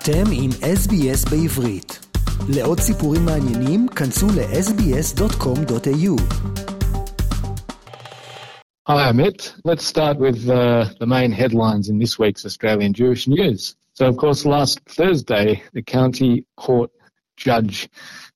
אתם עם SBS בעברית. לעוד סיפורים מעניינים, כנסו ל-sbs.com.au. Hi, Amit. Let's start with uh, the main headlines in this week's Australian Jewish news. So, of course, last Thursday, the county court judge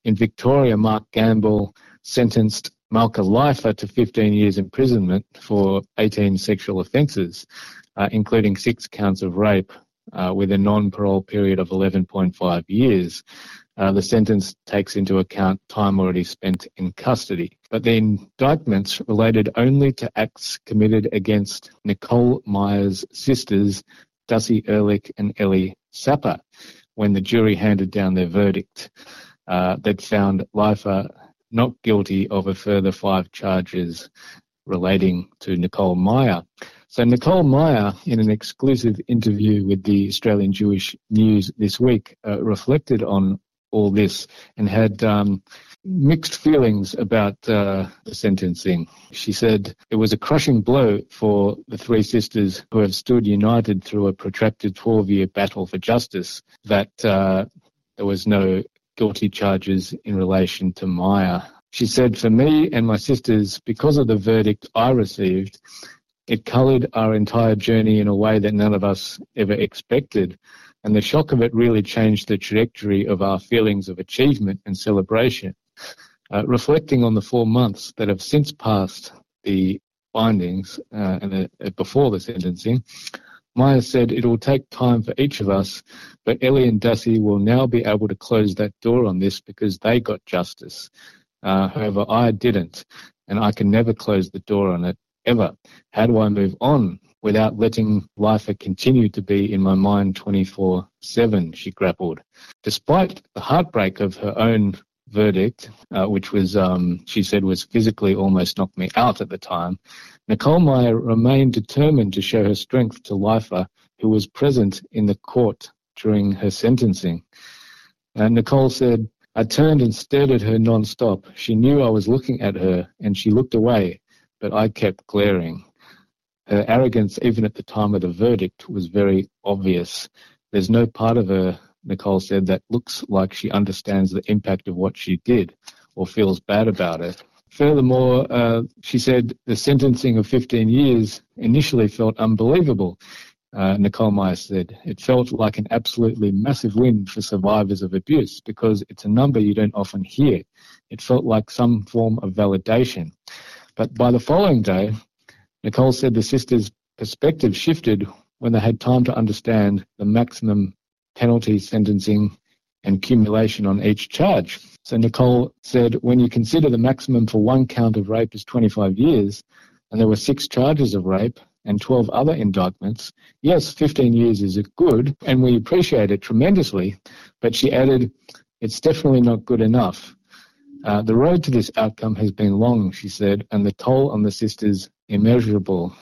in Victoria, Mark Gamble, sentenced Malka Leifer to 15 years imprisonment for 18 sexual offences, uh, including six counts of rape, uh, with a non-parole period of 11.5 years. Uh, the sentence takes into account time already spent in custody. But the indictments related only to acts committed against Nicole Meyer's sisters, Dassi Erlich and Elly Sapper, when the jury handed down their verdict uh, that found Leifer not guilty of a further five charges relating to Nicole Meyer. So Nicole Meyer, in an exclusive interview with the Australian Jewish News this week, uh, reflected on all this and had um, mixed feelings about uh, the sentencing. She said it was a crushing blow for the three sisters who have stood united through a protracted 12-year battle for justice that uh, there was no guilty charges in relation to Meyer. She said, for me and my sisters, because of the verdict I received, it coloured our entire journey in a way that none of us ever expected. And the shock of it really changed the trajectory of our feelings of achievement and celebration. Uh, reflecting on the four months that have since passed the findings uh, and uh, before the sentencing, Meyer said it will take time for each of us, but Elly and Dassi will now be able to close that door on this because they got justice. Uh, however, I didn't, and I can never close the door on it ever. How do I move on without letting life continue to be in my mind 24 7? She grappled. Despite the heartbreak of her own verdict, uh, which was, um, she said, was physically almost knocked me out at the time, Nicole Meyer remained determined to show her strength to Leifer, who was present in the court during her sentencing. And Nicole said, I turned and stared at her non-stop. She knew I was looking at her, and she looked away, but I kept glaring. Her arrogance, even at the time of the verdict, was very obvious. There's no part of her, Nicole said, that looks like she understands the impact of what she did or feels bad about it. Furthermore, uh, she said the sentencing of 15 years initially felt unbelievable. Uh, Nicole Meyer said, it felt like an absolutely massive win for survivors of abuse because it's a number you don't often hear. It felt like some form of validation. But by the following day, Nicole said the sisters' perspective shifted when they had time to understand the maximum penalty sentencing and accumulation on each charge. So Nicole said, when you consider the maximum for one count of rape is 25 years, and there were six charges of rape and 12 other indictments, yes, 15 years is good, and we appreciate it tremendously. But she added, it's definitely not good enough. Uh, the road to this outcome has been long, she said, and the toll on the sisters immeasurable.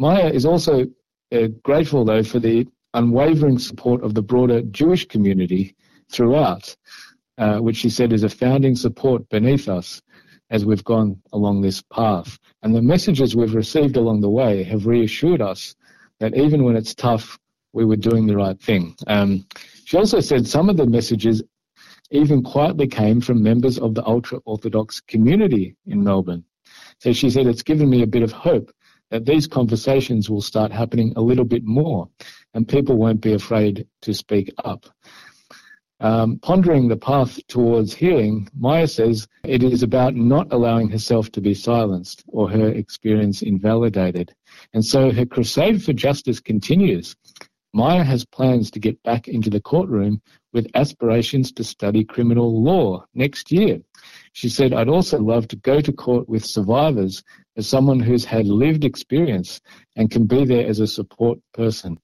Meyer is also uh, grateful, though, for the unwavering support of the broader Jewish community throughout, uh, which she said is a founding support beneath us as we've gone along this path. And the messages we've received along the way have reassured us that even when it's tough, we were doing the right thing. Um, she also said some of the messages even quietly came from members of the ultra Orthodox community in Melbourne. So she said, it's given me a bit of hope that these conversations will start happening a little bit more and people won't be afraid to speak up. Um, pondering the path towards healing, Meyer says it is about not allowing herself to be silenced or her experience invalidated. And so her crusade for justice continues. Meyer has plans to get back into the courtroom with aspirations to study criminal law next year. She said, I'd also love to go to court with survivors as someone who's had lived experience and can be there as a support person.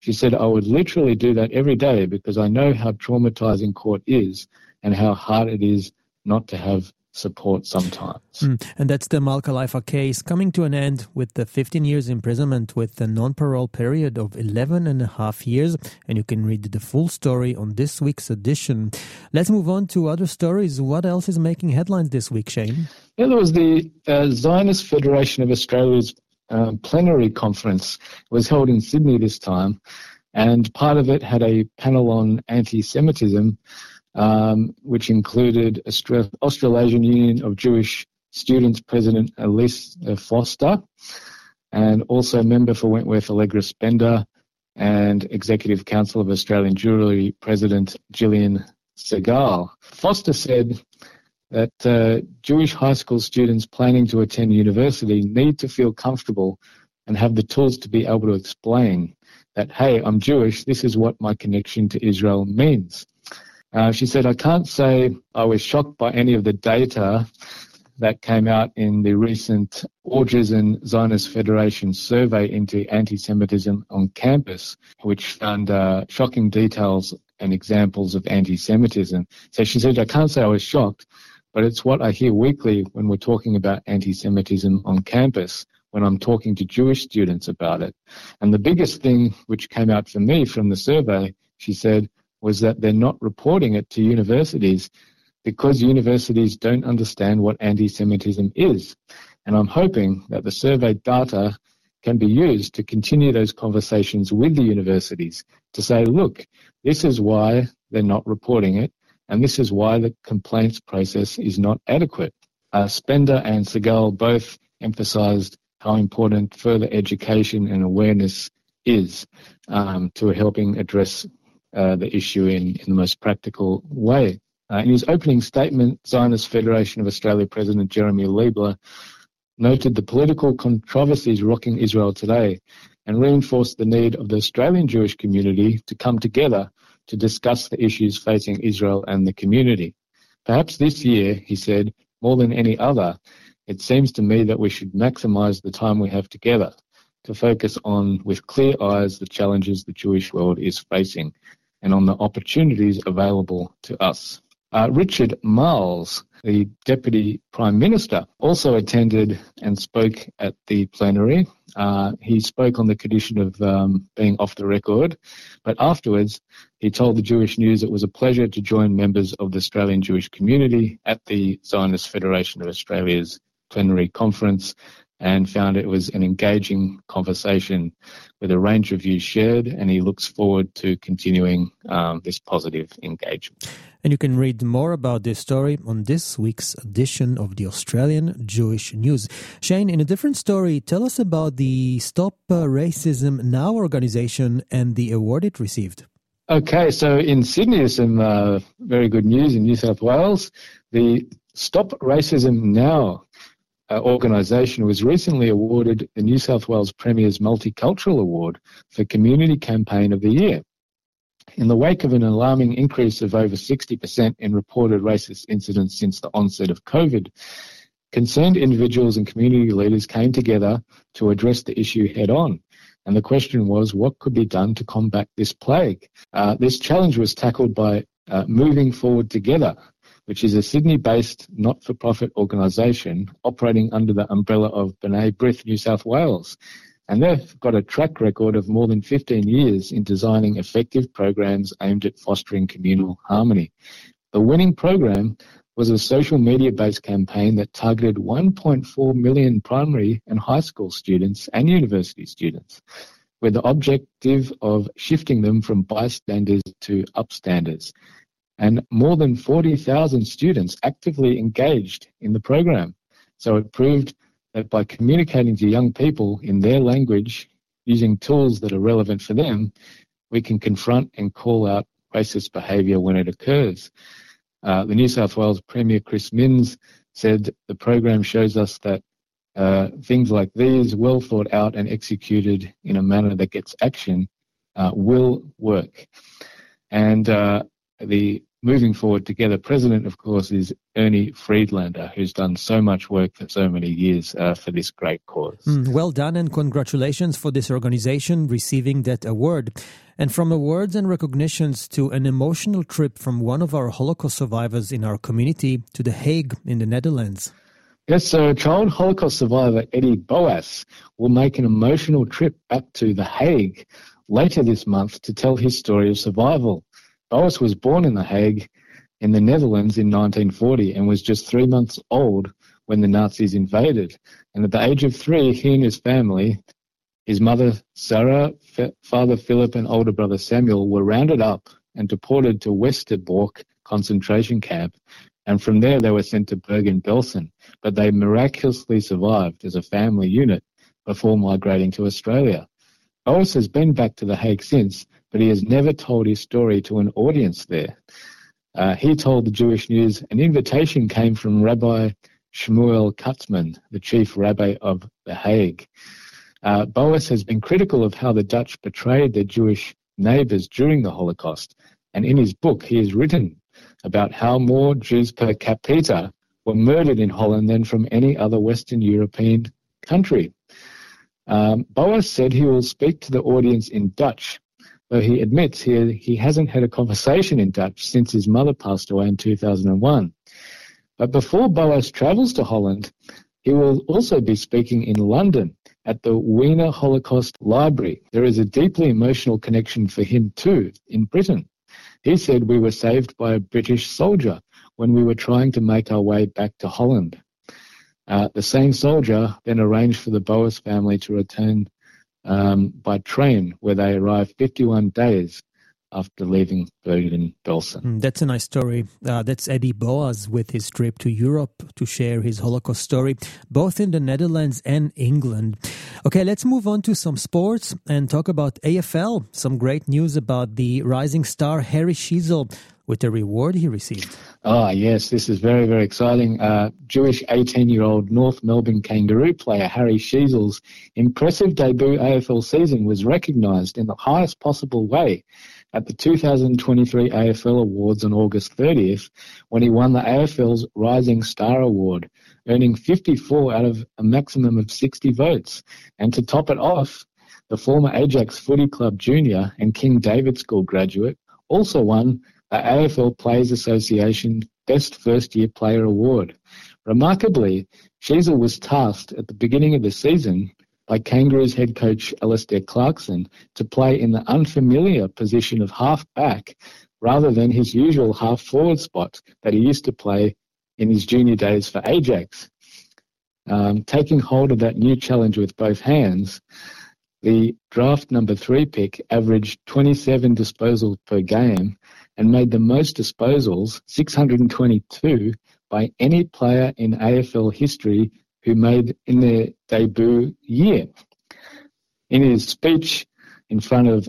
She said, I would literally do that every day because I know how traumatizing court is and how hard it is not to have support sometimes. Mm. And that's the Malka Leifer case coming to an end with the 15 years imprisonment with a non-parole period of 11 and a half years. And you can read the full story on this week's edition. Let's move on to other stories. What else is making headlines this week, Shane? Yeah, there was the uh, Zionist Federation of Australia's um, plenary conference. It was held in Sydney this time. And part of it had a panel on anti Semitism, um, which included Austra- Australasian Union of Jewish Students President Elise Foster, and also member for Wentworth Allegra Spender, and Executive Council of Australian Jewry President Jillian Segal. Foster said that uh, Jewish high school students planning to attend university need to feel comfortable and have the tools to be able to explain that, hey, I'm Jewish, this is what my connection to Israel means. Uh, she said, I can't say I was shocked by any of the data that came out in the recent and Zionist Federation survey into anti-Semitism on campus, which found uh, shocking details and examples of anti-Semitism. So she said, I can't say I was shocked, but it's what I hear weekly when we're talking about anti-Semitism on campus, when I'm talking to Jewish students about it. And the biggest thing which came out for me from the survey, she said, was that they're not reporting it to universities because universities don't understand what anti-Semitism is. And I'm hoping that the survey data can be used to continue those conversations with the universities to say, look, this is why they're not reporting it, and this is why the complaints process is not adequate. Uh, Spender and Segal both emphasized how important further education and awareness is um, to helping address uh, the issue in, in the most practical way. Uh, in his opening statement, Zionist Federation of Australia President Jeremy Leibler noted the political controversies rocking Israel today and reinforced the need of the Australian Jewish community to come together to discuss the issues facing Israel and the community. Perhaps this year, he said, more than any other, it seems to me that we should maximize the time we have together to focus on, with clear eyes, the challenges the Jewish world is facing and on the opportunities available to us. Uh, Richard Marles, the Deputy Prime Minister, also attended and spoke at the plenary. Uh, he spoke on the condition of um, being off the record, but afterwards he told the Jewish News it was a pleasure to join members of the Australian Jewish community at the Zionist Federation of Australia's plenary conference and found it was an engaging conversation with a range of views shared, and he looks forward to continuing um, this positive engagement. And you can read more about this story on this week's edition of the Australian Jewish News. Shane, in a different story, tell us about the Stop Racism Now organization and the award it received. Okay, so in Sydney, some uh, very good news in New South Wales. The Stop Racism Now uh, organisation was recently awarded the New South Wales Premier's Multicultural Award for Community Campaign of the Year. In the wake of an alarming increase of over 60% in reported racist incidents since the onset of COVID, concerned individuals and community leaders came together to address the issue head on. And the question was, what could be done to combat this plague? Uh, this challenge was tackled by uh, Moving Forward Together, which is a Sydney-based not-for-profit organisation operating under the umbrella of B'nai B'rith New South Wales and they've got a track record of more than 15 years in designing effective programs aimed at fostering communal harmony. The winning program was a social media based campaign that targeted 1.4 million primary and high school students and university students, with the objective of shifting them from bystanders to upstanders. And more than 40,000 students actively engaged in the program. So it proved that by communicating to young people in their language, using tools that are relevant for them, we can confront and call out racist behaviour when it occurs. Uh, the New South Wales Premier Chris Minns said the program shows us that uh, things like these, well thought out and executed in a manner that gets action, uh, will work. And uh, the moving forward together. President, of course, is Ernie Friedlander, who's done so much work for so many years uh, for this great cause. Mm, well done, and congratulations for this organization receiving that award. And from awards and recognitions to an emotional trip from one of our Holocaust survivors in our community to The Hague in the Netherlands. Yes, so child Holocaust survivor Eddie Boas will make an emotional trip back to The Hague later this month to tell his story of survival. Boas was born in The Hague in the Netherlands in 1940 and was just three months old when the Nazis invaded. And at the age of three, he and his family His mother, Sarah, father Philip, and older brother Samuel were rounded up and deported to Westerbork concentration camp, and from there they were sent to Bergen-Belsen, but they miraculously survived as a family unit before migrating to Australia. Boas has been back to The Hague since, but he has never told his story to an audience there. Uh, he told the Jewish News an invitation came from Rabbi Shmuel Katzman, the chief rabbi of The Hague. Uh, Boas has been critical of how the Dutch betrayed their Jewish neighbours during the Holocaust, and in his book he has written about how more Jews per capita were murdered in Holland than from any other Western European country. Um, Boas said he will speak to the audience in Dutch, though he admits he, he hasn't had a conversation in Dutch since his mother passed away in 2001. But before Boas travels to Holland, he will also be speaking in London at the Wiener Holocaust Library. There is a deeply emotional connection for him too in Britain. He said we were saved by a British soldier when we were trying to make our way back to Holland. Uh, the same soldier then arranged for the Boas family to return um, by train, where they arrived 51 days after leaving Bergen-Belsen. Mm, that's a nice story. Uh, that's Eddie Boas with his trip to Europe to share his Holocaust story, both in the Netherlands and England. Okay, let's move on to some sports and talk about AFL. Some great news about the rising star Harry Sheezel with the reward he received. Ah, yes, this is very, very exciting. Uh, Jewish 18 year old North Melbourne Kangaroo player Harry Sheezel's impressive debut AFL season was recognised in the highest possible way at the 2023 AFL Awards on August 30th when he won the AFL's Rising Star Award, earning 54 out of a maximum of 60 votes. And to top it off, the former Ajax Footy Club junior and King David School graduate also won the AFL Players Association Best First Year Player Award. Remarkably, Sheezel was tasked at the beginning of the season by Kangaroos head coach Alastair Clarkson to play in the unfamiliar position of half back rather than his usual half forward spot that he used to play in his junior days for Ajax. Um, taking hold of that new challenge with both hands, the draft number three pick averaged 27 disposals per game and made the most disposals, 622, by any player in AFL history who made in their debut year. In his speech in front of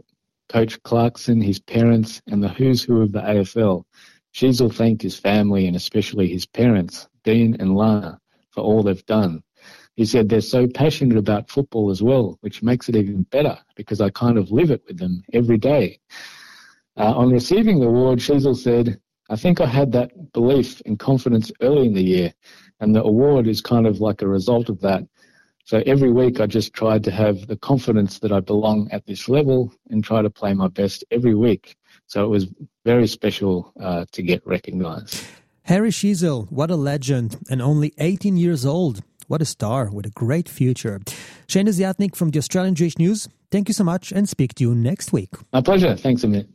Coach Clarkson, his parents, and the who's who of the AFL, Sheezel thanked his family and especially his parents, Dean and Lana, for all they've done. He said they're so passionate about football as well, which makes it even better because I kind of live it with them every day. Uh, on receiving the award, Sheezel said, I think I had that belief and confidence early in the year and the award is kind of like a result of that. So every week I just tried to have the confidence that I belong at this level and try to play my best every week. So it was very special uh, to get recognized. Harry Sheezel, what a legend, and only 18 years old. What a star with a great future. Shane Ziatnik from the Australian Jewish News, thank you so much and speak to you next week. My pleasure. Thanks, a Amit.